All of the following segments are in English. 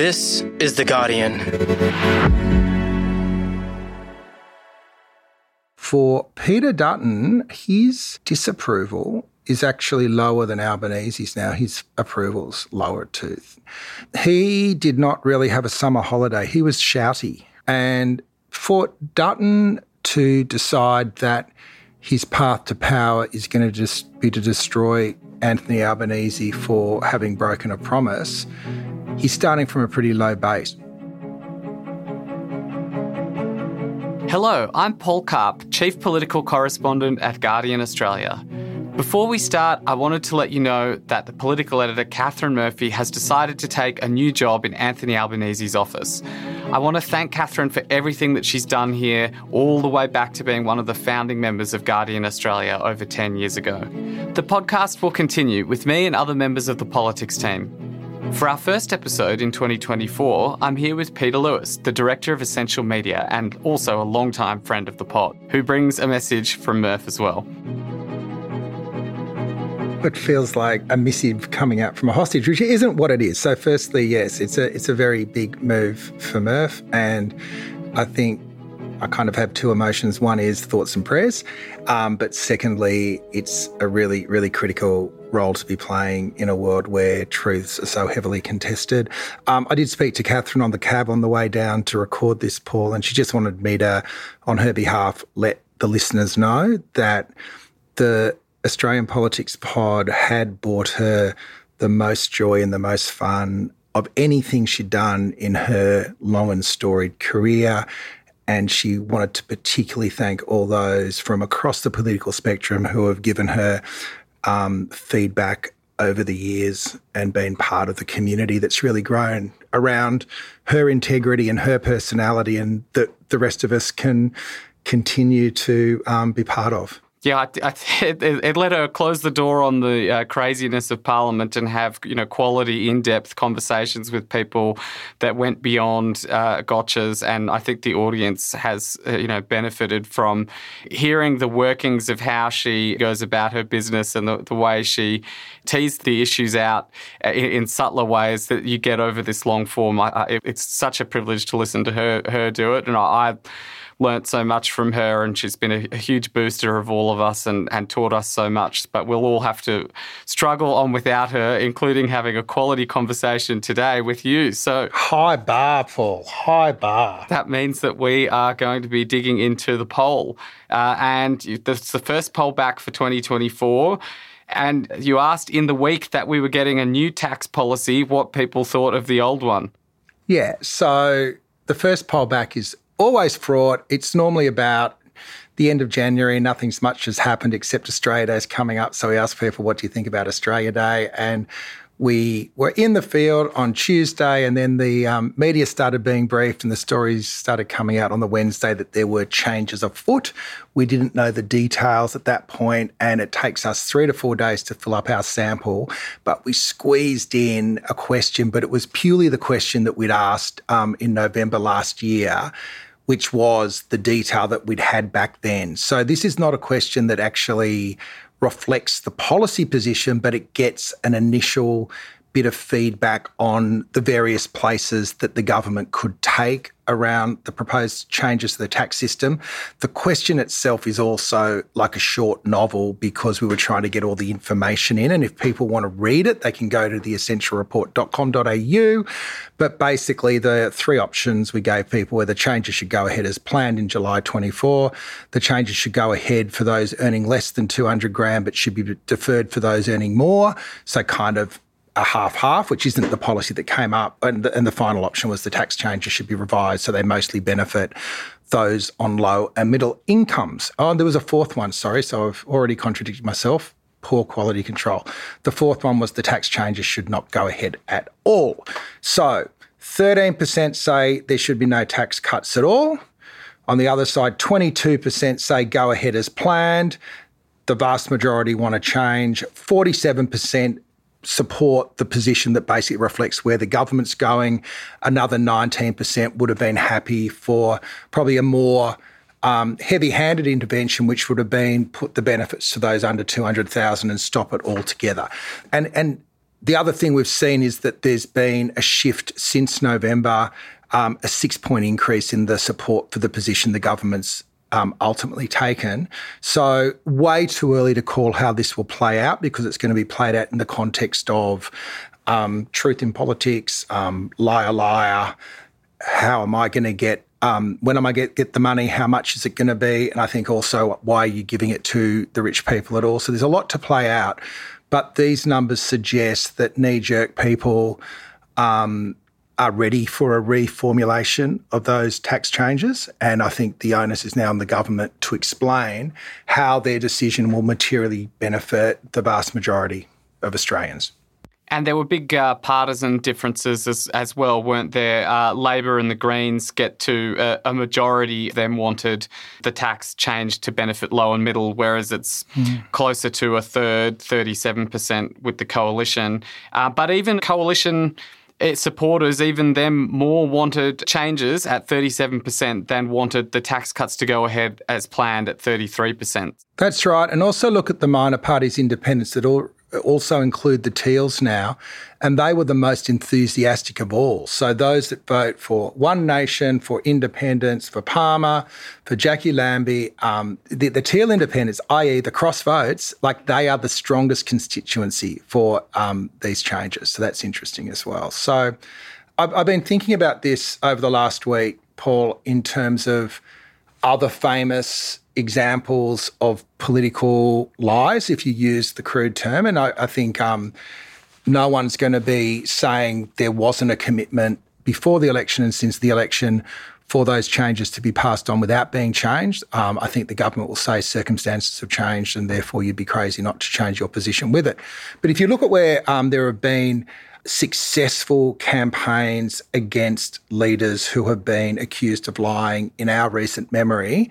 This is The Guardian. For Peter Dutton, his disapproval is actually lower than Albanese's now. His approval's lower too. He did not really have a summer holiday. He was shouty. And for Dutton to decide that his path to power is going to just be to destroy Anthony Albanese for having broken a promise, he's starting from a pretty low base. Hello, I'm Paul Karp, Chief Political Correspondent at Guardian Australia. Before we start, I wanted to let you know that the political editor Catherine Murphy has decided to take a new job in Anthony Albanese's office. I want to thank Catherine for everything that she's done here, all the way back to being one of the founding members of Guardian Australia over 10 years ago. The podcast will continue with me and other members of the politics team. For our first episode in 2024, I'm here with Peter Lewis, the Director of Essential Media and also a long-time friend of the pod, who brings a message from Murph as well. It feels like a missive coming out from a hostage, which isn't what it is. So, firstly, yes, it's a it's a very big move for Murph, and I think I kind of have two emotions. One is thoughts and prayers, um, but secondly, it's a really really critical role to be playing in a world where truths are so heavily contested. Um, I did speak to Catherine on the cab on the way down to record this, Paul, and she just wanted me to, on her behalf, let the listeners know that the Australian Politics Pod had brought her the most joy and the most fun of anything she'd done in her long and storied career. And she wanted to particularly thank all those from across the political spectrum who have given her um, feedback over the years and been part of the community that's really grown around her integrity and her personality, and that the rest of us can continue to um, be part of. Yeah, I, I, it, it, let her close the door on the uh, craziness of Parliament and have you know quality, in-depth conversations with people that went beyond uh, gotchas. And I think the audience has uh, you know benefited from hearing the workings of how she goes about her business and the, the way she teased the issues out uh, in, in, subtler ways that you get over this long form. I, it's such a privilege to listen to her her do it, and I learnt so much from her, and she's been a, a, huge booster of all of us and, and taught us so much. But we'll all have to struggle on without her, including having a quality conversation today with you. So, high bar, Paul, high bar. That means that we are going to be digging into the poll. Uh, and it's the first poll back for 2024. And you asked in the week that we were getting a new tax policy what people thought of the old one. Yeah. So the first poll back is always fraught. It's normally about the end of January. Nothing's much has happened except Australia Day is coming up. So we asked people, what do you think about Australia Day? And we were in the field on Tuesday, and then the um, media started being briefed, and the stories started coming out on the Wednesday that there were changes afoot. We didn't know the details at that point, and it takes us three to four days to fill up our sample. But we squeezed in a question, but it was purely the question that we'd asked um, in November last year which was the detail that we'd had back then. So this is not a question that actually reflects the policy position, but it gets an initial bit of feedback on the various places that the government could take around the proposed changes to the tax system. The question itself is also like a short novel because we were trying to get all the information in. And if people want to read it, they can go to theessentialreport.com.au. But basically, the three options we gave people were the changes should go ahead as planned in July 24, the changes should go ahead for those earning less than 200 grand, but should be deferred for those earning more. So, kind of a half half, which isn't the policy that came up. And the, and the final option was the tax changes should be revised so they mostly benefit those on low and middle incomes. Oh, and there was a fourth one, sorry. So I've already contradicted myself. Poor quality control. The fourth one was the tax changes should not go ahead at all. So 13% say there should be no tax cuts at all. On the other side, 22% say go ahead as planned. The vast majority want to change. 47% support the position that basically reflects where the government's going. Another 19% would have been happy for probably a more um, heavy-handed intervention, which would have been put the benefits to those under 200,000 and stop it altogether. And and the other thing we've seen is that there's been a shift since November, um, a six-point increase in the support for the position the government's um, ultimately taken. So, way too early to call how this will play out because it's going to be played out in the context of um, truth in politics, um, liar, liar. How am I going to get? Um, when am I get get the money? How much is it going to be? And I think also why are you giving it to the rich people at all? So there's a lot to play out, but these numbers suggest that knee jerk people um, are ready for a reformulation of those tax changes. And I think the onus is now on the government to explain how their decision will materially benefit the vast majority of Australians. And there were big uh, partisan differences as, as, well, weren't there? Uh, Labor and the Greens get to uh, a majority of them wanted the tax change to benefit low and middle, whereas it's mm. closer to a third, 37% with the coalition. Uh, but even coalition its supporters, even them, more wanted changes at 37% than wanted the tax cuts to go ahead as planned at 33%. That's right. And also look at the minor parties' independence that all also include the Teals now, and they were the most enthusiastic of all. So those that vote for One Nation, for independence, for Palmer, for Jacqui Lambie, um, the, the, Teal independents, i.e. the cross votes, like they are the strongest constituency for um, these changes. So that's interesting as well. So I've, I've been thinking about this over the last week, Paul, in terms of other famous examples of political lies, if you use the crude term. And I, I think um, no one's going to be saying there wasn't a commitment before the election and since the election for those changes to be passed on without being changed. Um, I think the government will say circumstances have changed and therefore you'd be crazy not to change your position with it. But if you look at where um, there have been successful campaigns against leaders who have been accused of lying in our recent memory,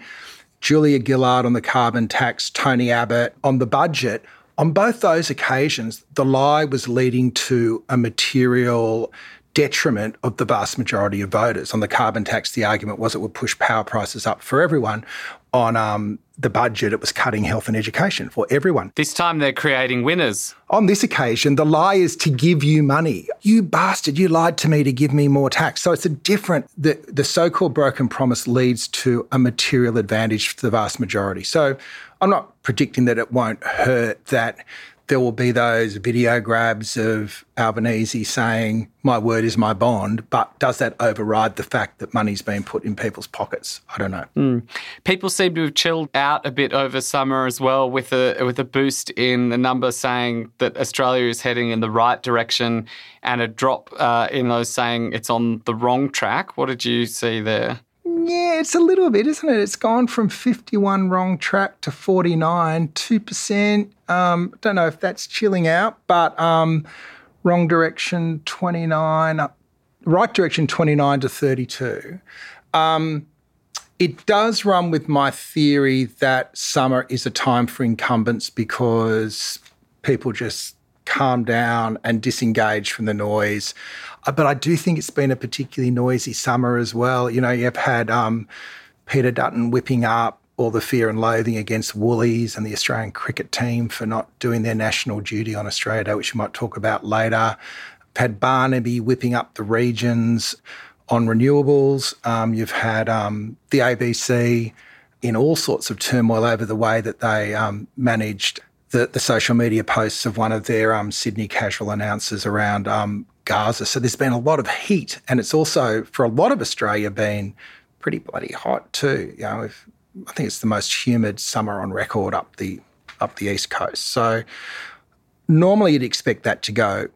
Julia Gillard on the carbon tax, Tony Abbott on the budget. On both those occasions, the lie was leading to a material detriment of the vast majority of voters. On the carbon tax, the argument was it would push power prices up for everyone. On um, the budget, it was cutting health and education for everyone. This time they're creating winners. On this occasion, the lie is to give you money. You bastard, you lied to me to give me more tax. So it's a different, the, the so called broken promise leads to a material advantage for the vast majority. So I'm not predicting that it won't hurt that there will be those video grabs of Albanese saying, my word is my bond, but does that override the fact that money's been put in people's pockets? I don't know. Mm. People seem to have chilled out a bit over summer as well with a, with a boost in the number saying that Australia is heading in the right direction and a drop uh, in those saying it's on the wrong track. What did you see there? Yeah, it's a little bit, isn't it? It's gone from 51 wrong track to 49, 2%. Um, don't know if that's chilling out, but um, wrong direction 29, right direction 29 to 32. Um, it does run with my theory that summer is a time for incumbents because people just calm down and disengage from the noise. Uh, but I do think it's been a particularly noisy summer as well. You know, you've had um, Peter Dutton whipping up all the fear and loathing against Woolies and the Australian cricket team for not doing their national duty on Australia Day, which we might talk about later. You've Had Barnaby whipping up the regions on renewables. Um, you've had um, the ABC in all sorts of turmoil over the way that they um, managed the, the, social media posts of one of their um, Sydney casual announcers around um, Gaza. So there's been a lot of heat, and it's also for a lot of Australia been pretty bloody hot too. You know, I think it's the most humid summer on record up the up the east coast. So normally you'd expect that to go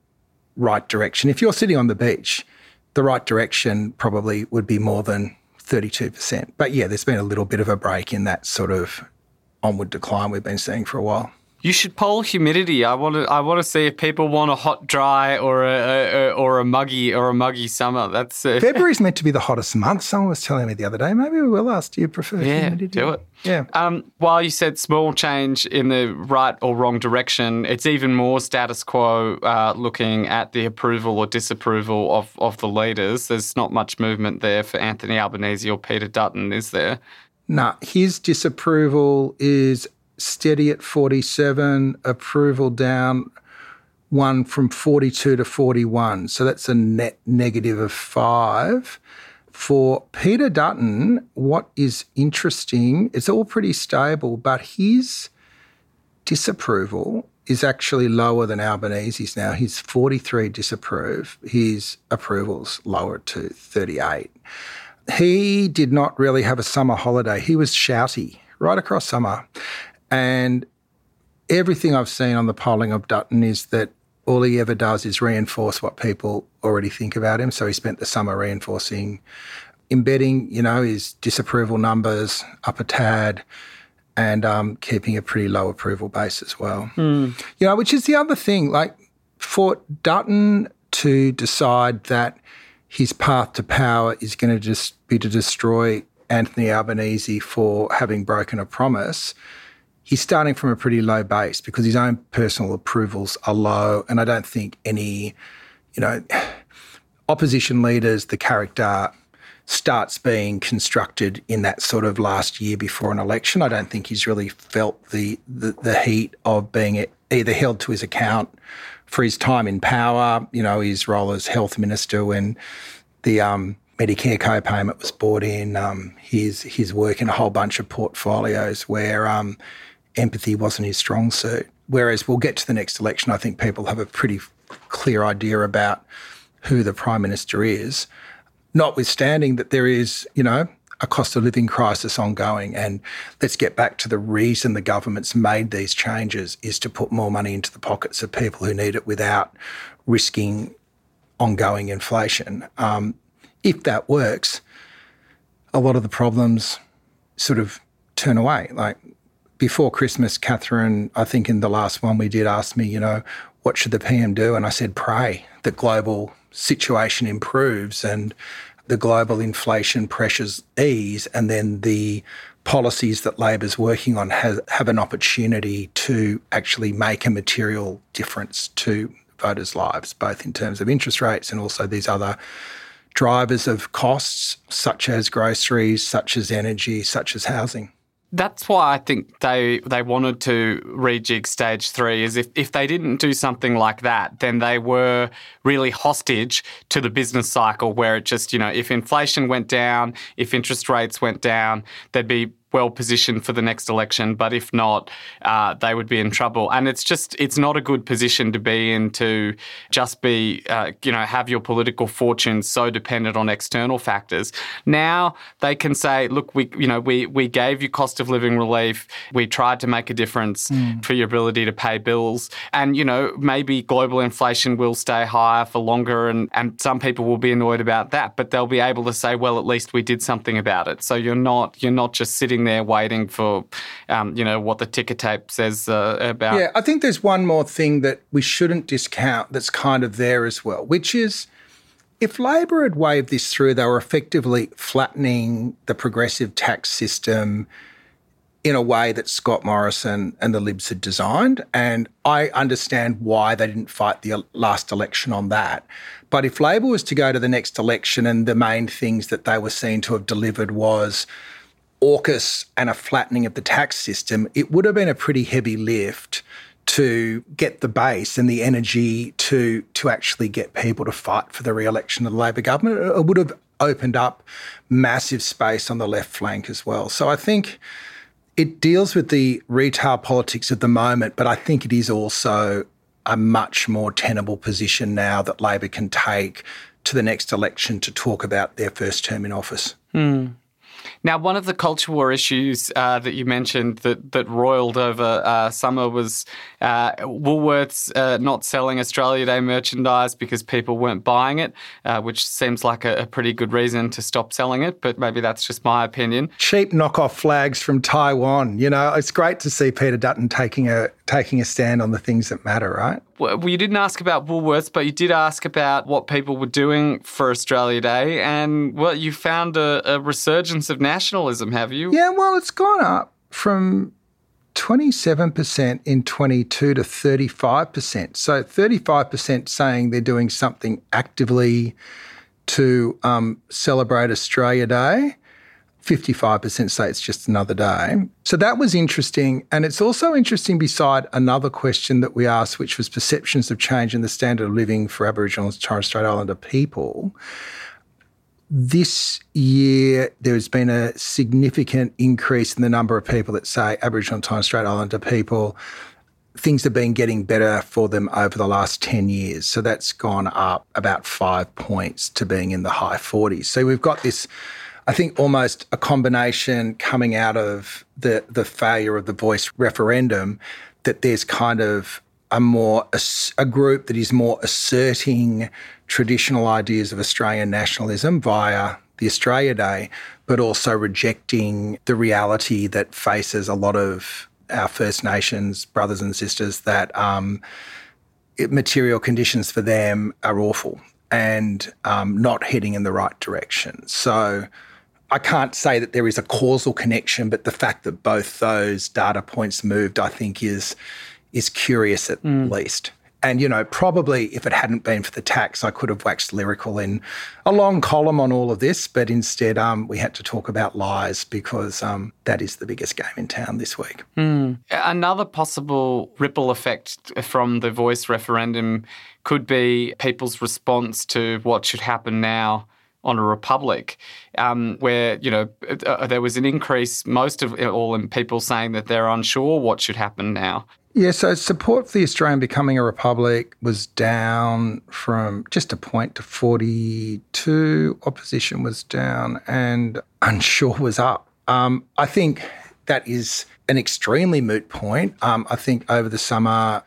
right direction. If you're sitting on the beach, the right direction probably would be more than 32%. But yeah, there's been a little bit of a break in that sort of onward decline we've been seeing for a while. You should poll humidity. I want to. I want to see if people want a hot, dry, or a, a or a muggy or a muggy summer. That's uh, February's meant to be the hottest month. Someone was telling me the other day. Maybe we will ask. Do you prefer yeah, humidity? do it. Yeah. Um, while you said small change in the right or wrong direction, it's even more status quo. Uh, looking at the approval or disapproval of of the leaders, there's not much movement there for Anthony Albanese or Peter Dutton, is there? No, nah, his disapproval is steady at 47, approval down one from 42 to 41. So that's a net negative of five. For Peter Dutton, what is interesting, it's all pretty stable, but his disapproval is actually lower than Albanese's now. He's 43 disapprove. His approval's lower to 38. He did not really have a summer holiday. He was shouty right across summer. And everything I've seen on the polling of Dutton is that all he ever does is reinforce what people already think about him. So he spent the summer reinforcing, embedding, you know, his disapproval numbers up a tad and um, keeping a pretty low approval base as well. Mm. You know, which is the other thing. Like for Dutton to decide that his path to power is going to just be to destroy Anthony Albanese for having broken a promise – he's starting from a pretty low base because his own personal approvals are low. And I don't think any, you know, opposition leaders, the character starts being constructed in that sort of last year before an election. I don't think he's really felt the, the, the heat of being either held to his account for his time in power, you know, his role as health minister when the um, Medicare co-payment was brought in, um, his his work in a whole bunch of portfolios where um, empathy wasn't his strong suit. Whereas we'll get to the next election, I think people have a pretty clear idea about who the Prime Minister is, notwithstanding that there is, you know, a cost of living crisis ongoing. And let's get back to the reason the government's made these changes is to put more money into the pockets of people who need it without risking ongoing inflation. Um, if that works, a lot of the problems sort of turn away. Like before Christmas, Catherine, I think in the last one we did, ask me, you know, what should the PM do? And I said, pray that global situation improves and the global inflation pressures ease, and then the policies that Labor's working on has, have an opportunity to actually make a material difference to voters' lives, both in terms of interest rates and also these other drivers of costs, such as groceries, such as energy, such as housing that's why I think they they wanted to rejig stage three. Is if, if they didn't do something like that, then they were really hostage to the business cycle where it just, you know, if inflation went down, if interest rates went down, there'd be well positioned for the next election. But if not, uh, they would be in trouble. And it's just it's not a good position to be in to just be uh, you know have your political fortunes so dependent on external factors. Now they can say, look, we you know we we gave you cost of living relief. We tried to make a difference mm. for your ability to pay bills. And you know maybe global inflation will stay higher for longer, and and some people will be annoyed about that. But they'll be able to say, well, at least we did something about it. So you're not you're not just sitting there waiting for, um, you know, what the ticker tape says uh, about. Yeah, I think there's one more thing that we shouldn't discount that's kind of there as well, which is if Labor had waved this through, they were effectively flattening the progressive tax system in a way that Scott Morrison and the Libs had designed. And I understand why they didn't fight the last election on that. But if Labor was to go to the next election and the main things that they were seen to have delivered was AUKUS and a flattening of the tax system, it would have been a pretty heavy lift to get the base and the energy to to actually get people to fight for the re-election of the Labor government. It would have opened up massive space on the left flank as well. So I think it deals with the retail politics of the moment, but I think it is also a much more tenable position now that Labor can take to the next election to talk about their first term in office. Mm. Now, one of the culture war issues uh, that you mentioned that, that roiled over uh, summer was uh, Woolworths uh, not selling Australia Day merchandise because people weren't buying it, uh, which seems like a, a, pretty good reason to stop selling it, but maybe that's just my opinion. Cheap knockoff flags from Taiwan. You know, it's great to see Peter Dutton taking a taking a stand on the things that matter, right? Well, you didn't ask about Woolworths, but you did ask about what people were doing for Australia Day, and well, you found a, a resurgence of nationalism, have you? Yeah, well, it's gone up from 27% in 22 to 35%. So 35% saying they're doing something actively to um, celebrate Australia Day. 55% say it's just another day. So that was interesting. And it's also interesting beside another question that we asked, which was perceptions of change in the standard of living for Aboriginal and Torres Strait Islander people. This year, there's been a significant increase in the number of people that say Aboriginal and Torres Strait Islander people, things have been getting better for them over the last 10 years. So that's gone up about five points to being in the high 40s. So we've got this I think almost a combination coming out of the the failure of the voice referendum that there's kind of a more a group that is more asserting traditional ideas of Australian nationalism via the Australia Day, but also rejecting the reality that faces a lot of our First Nations brothers and sisters that um, it, material conditions for them are awful and um, not heading in the right direction. So I can't say that there is a causal connection, but the fact that both those data points moved, I think, is is curious at mm. least. And you know, probably if it hadn't been for the tax, I could have waxed lyrical in a long column on all of this. But instead, um, we had to talk about lies because um, that is the biggest game in town this week. Mm. Another possible ripple effect from the voice referendum could be people's response to what should happen now on a republic, um, where you know uh, there was an increase, most of it all in people saying that they're unsure what should happen now. Yeah, so support for the Australian becoming a republic was down from just a point to 42. Opposition was down and unsure was up. Um, I think that is an extremely moot point. Um, I think over the summer,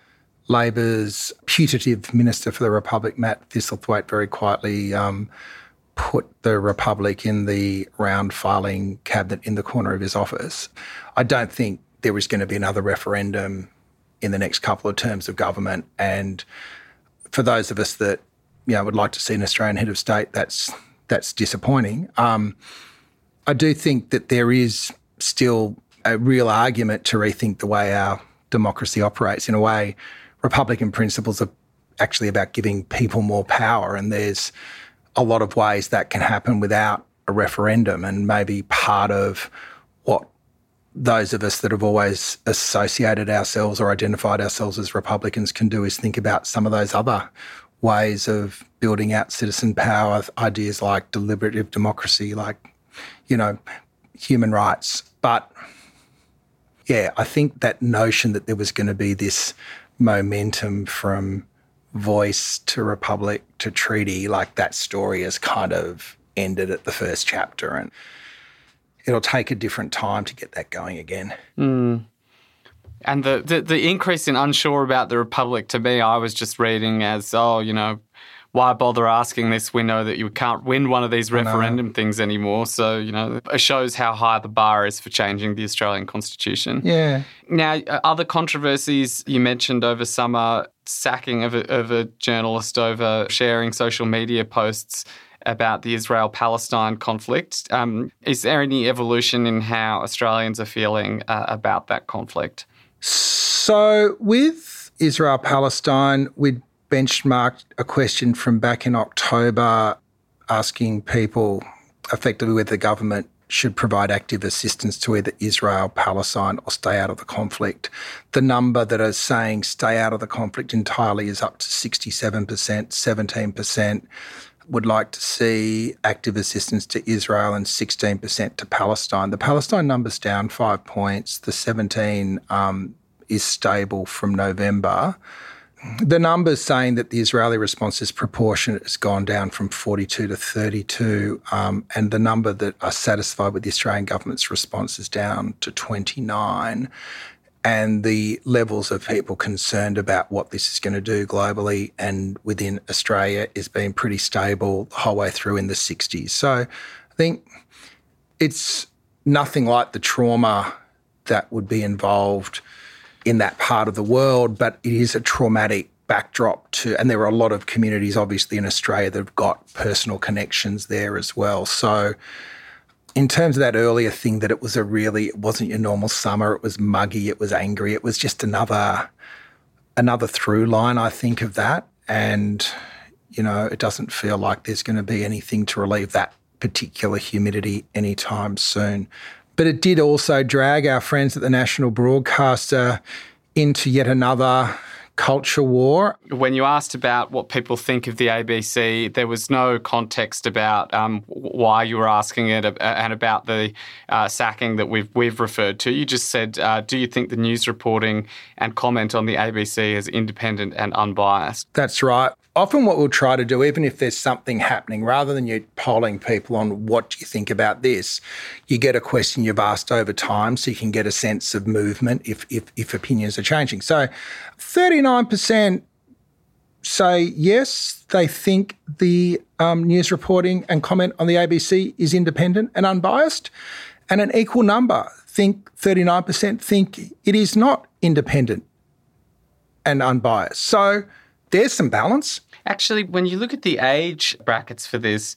Labor's putative Minister for the Republic, Matt Thistlethwaite, very quietly um, put the Republic in the round filing cabinet in the corner of his office. I don't think there is going to be another referendum in the next couple of terms of government. And for those of us that you know would like to see an Australian head of state, that's that's disappointing. Um, I do think that there is still a real argument to rethink the way our democracy operates. In a way, Republican principles are actually about giving people more power, and there's a lot of ways that can happen without a referendum. And maybe part of what those of us that have always associated ourselves or identified ourselves as Republicans can do is think about some of those other ways of building out citizen power, ideas like deliberative democracy, like, you know, human rights. But yeah, I think that notion that there was going to be this momentum from voice to republic to treaty, like that story has kind of ended at the first chapter. And it'll take a different time to get that going again. Mm. And the, the, the increase in unsure about the republic to me, I was just reading as, oh, you know, why bother asking this? We know that you can't win one of these referendum things anymore. So, you know, it shows how high the bar is for changing the Australian Constitution. Yeah. Now, uh, other controversies you mentioned over summer sacking of a, of a journalist over sharing social media posts about the Israel Palestine conflict. Um, is there any evolution in how Australians are feeling uh, about that conflict? So, with Israel Palestine, we benchmarked a question from back in October asking people effectively whether the government should provide active assistance to either Israel, Palestine, or stay out of the conflict. The number that are saying stay out of the conflict entirely is up to 67%, 17% would like to see active assistance to Israel and 16% to Palestine. The Palestine number's down five points. The 17 um, is stable from November. The numbers saying that the Israeli response is proportionate has gone down from 42 to 32, um, and the number that are satisfied with the Australian government's response is down to 29. And the levels of people concerned about what this is going to do globally and within Australia is being pretty stable the whole way through in the 60s. So I think it's nothing like the trauma that would be involved in that part of the world, but it is a traumatic backdrop to, and there are a lot of communities, obviously, in Australia that have got personal connections there as well. So, in terms of that earlier thing, that it was a really, it wasn't your normal summer, it was muggy, it was angry, it was just another, another through line, I think, of that. And, you know, it doesn't feel like there's going to be anything to relieve that particular humidity anytime soon. But it did also drag our friends at the national broadcaster into yet another culture war. When you asked about what people think of the ABC, there was no context about um, why you were asking it and about the uh, sacking that we've we've referred to. You just said, uh, "Do you think the news reporting and comment on the ABC is independent and unbiased?" That's right often what we'll try to do, even if there's something happening, rather than you polling people on what do you think about this, you get a question you've asked over time so you can get a sense of movement if, if, if opinions are changing. So 39% say yes, they think the um, news reporting and comment on the ABC is independent and unbiased. And an equal number think 39% think it is not independent and unbiased. So there's some balance. Actually, when you look at the age brackets for this,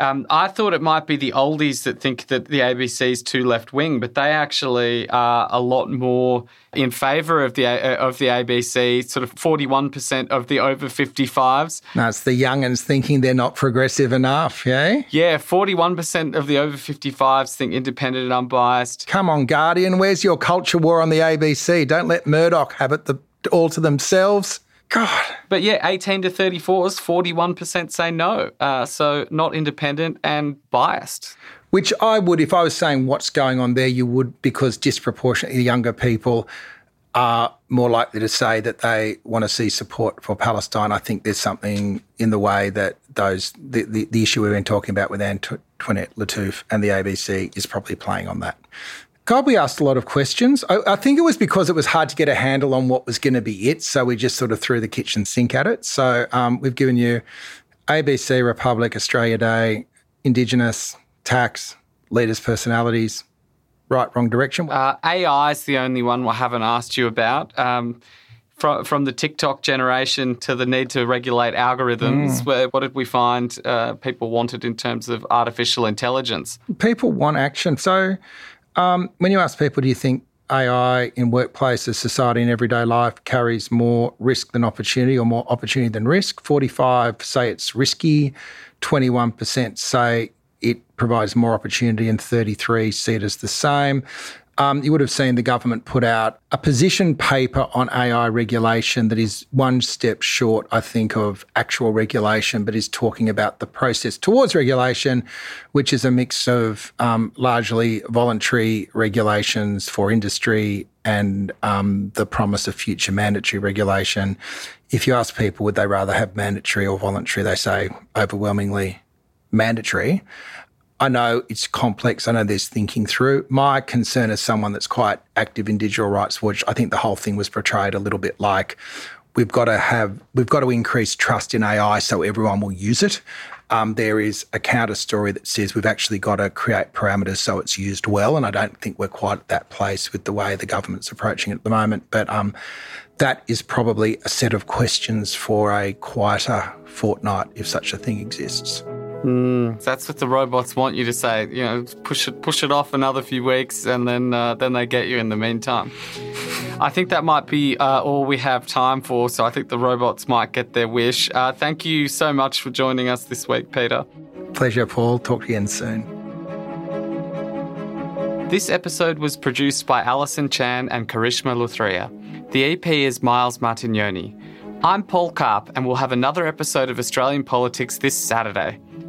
um, I thought it might be the oldies that think that the ABC is too left wing, but they actually are a lot more in favour of the uh, of the ABC. Sort of forty one percent of the over fifty fives. No, it's the younguns thinking they're not progressive enough. Yeah. Yeah, forty one percent of the over fifty fives think independent and unbiased. Come on, Guardian, where's your culture war on the ABC? Don't let Murdoch have it the, all to themselves. God. But yeah, 18 to 34s, 41% say no. Uh, so not independent and biased. Which I would, if I was saying what's going on there, you would, because disproportionately younger people are more likely to say that they want to see support for Palestine. I think there's something in the way that those the, the, the issue we've been talking about with Antoinette Lattouf and the ABC is probably playing on that. God, we asked a lot of questions. I, I, think it was because it was hard to get a handle on what was going to be it. So we just sort of threw the kitchen sink at it. So um, we've given you ABC, Republic, Australia Day, Indigenous, tax, leaders' personalities, right, wrong direction. Uh, AI is the only one I haven't asked you about. Um, from, from the TikTok generation to the need to regulate algorithms, mm. what did we find uh, people wanted in terms of artificial intelligence? People want action. So um, when you ask people, do you think AI in workplaces, society, and everyday life carries more risk than opportunity or more opportunity than risk? 45 say it's risky, 21% say it provides more opportunity, and 33 see it as the same. Um, you would have seen the government put out a position paper on AI regulation that is one step short, I think, of actual regulation, but is talking about the process towards regulation, which is a mix of um, largely voluntary regulations for industry and um, the promise of future mandatory regulation. If you ask people, would they rather have mandatory or voluntary, they say overwhelmingly mandatory. I know it's complex. I know there's thinking through. My concern as someone that's quite active in digital rights watch, I think the whole thing was portrayed a little bit like we've got to have we've got to increase trust in AI so everyone will use it. Um, there is a counter story that says we've actually got to create parameters so it's used well, and I don't think we're quite at that place with the way the government's approaching it at the moment. But um, that is probably a set of questions for a quieter fortnight if such a thing exists. Mm, that's what the robots want you to say. You know, push it, push it off another few weeks, and then uh, then they get you in the meantime. I think that might be uh, all we have time for. So I think the robots might get their wish. Uh, thank you so much for joining us this week, Peter. Pleasure, Paul. Talk to you again soon. This episode was produced by Alison Chan and Karishma Luthria. The EP is Miles Martignoni. I'm Paul Karp, and we'll have another episode of Australian Politics this Saturday.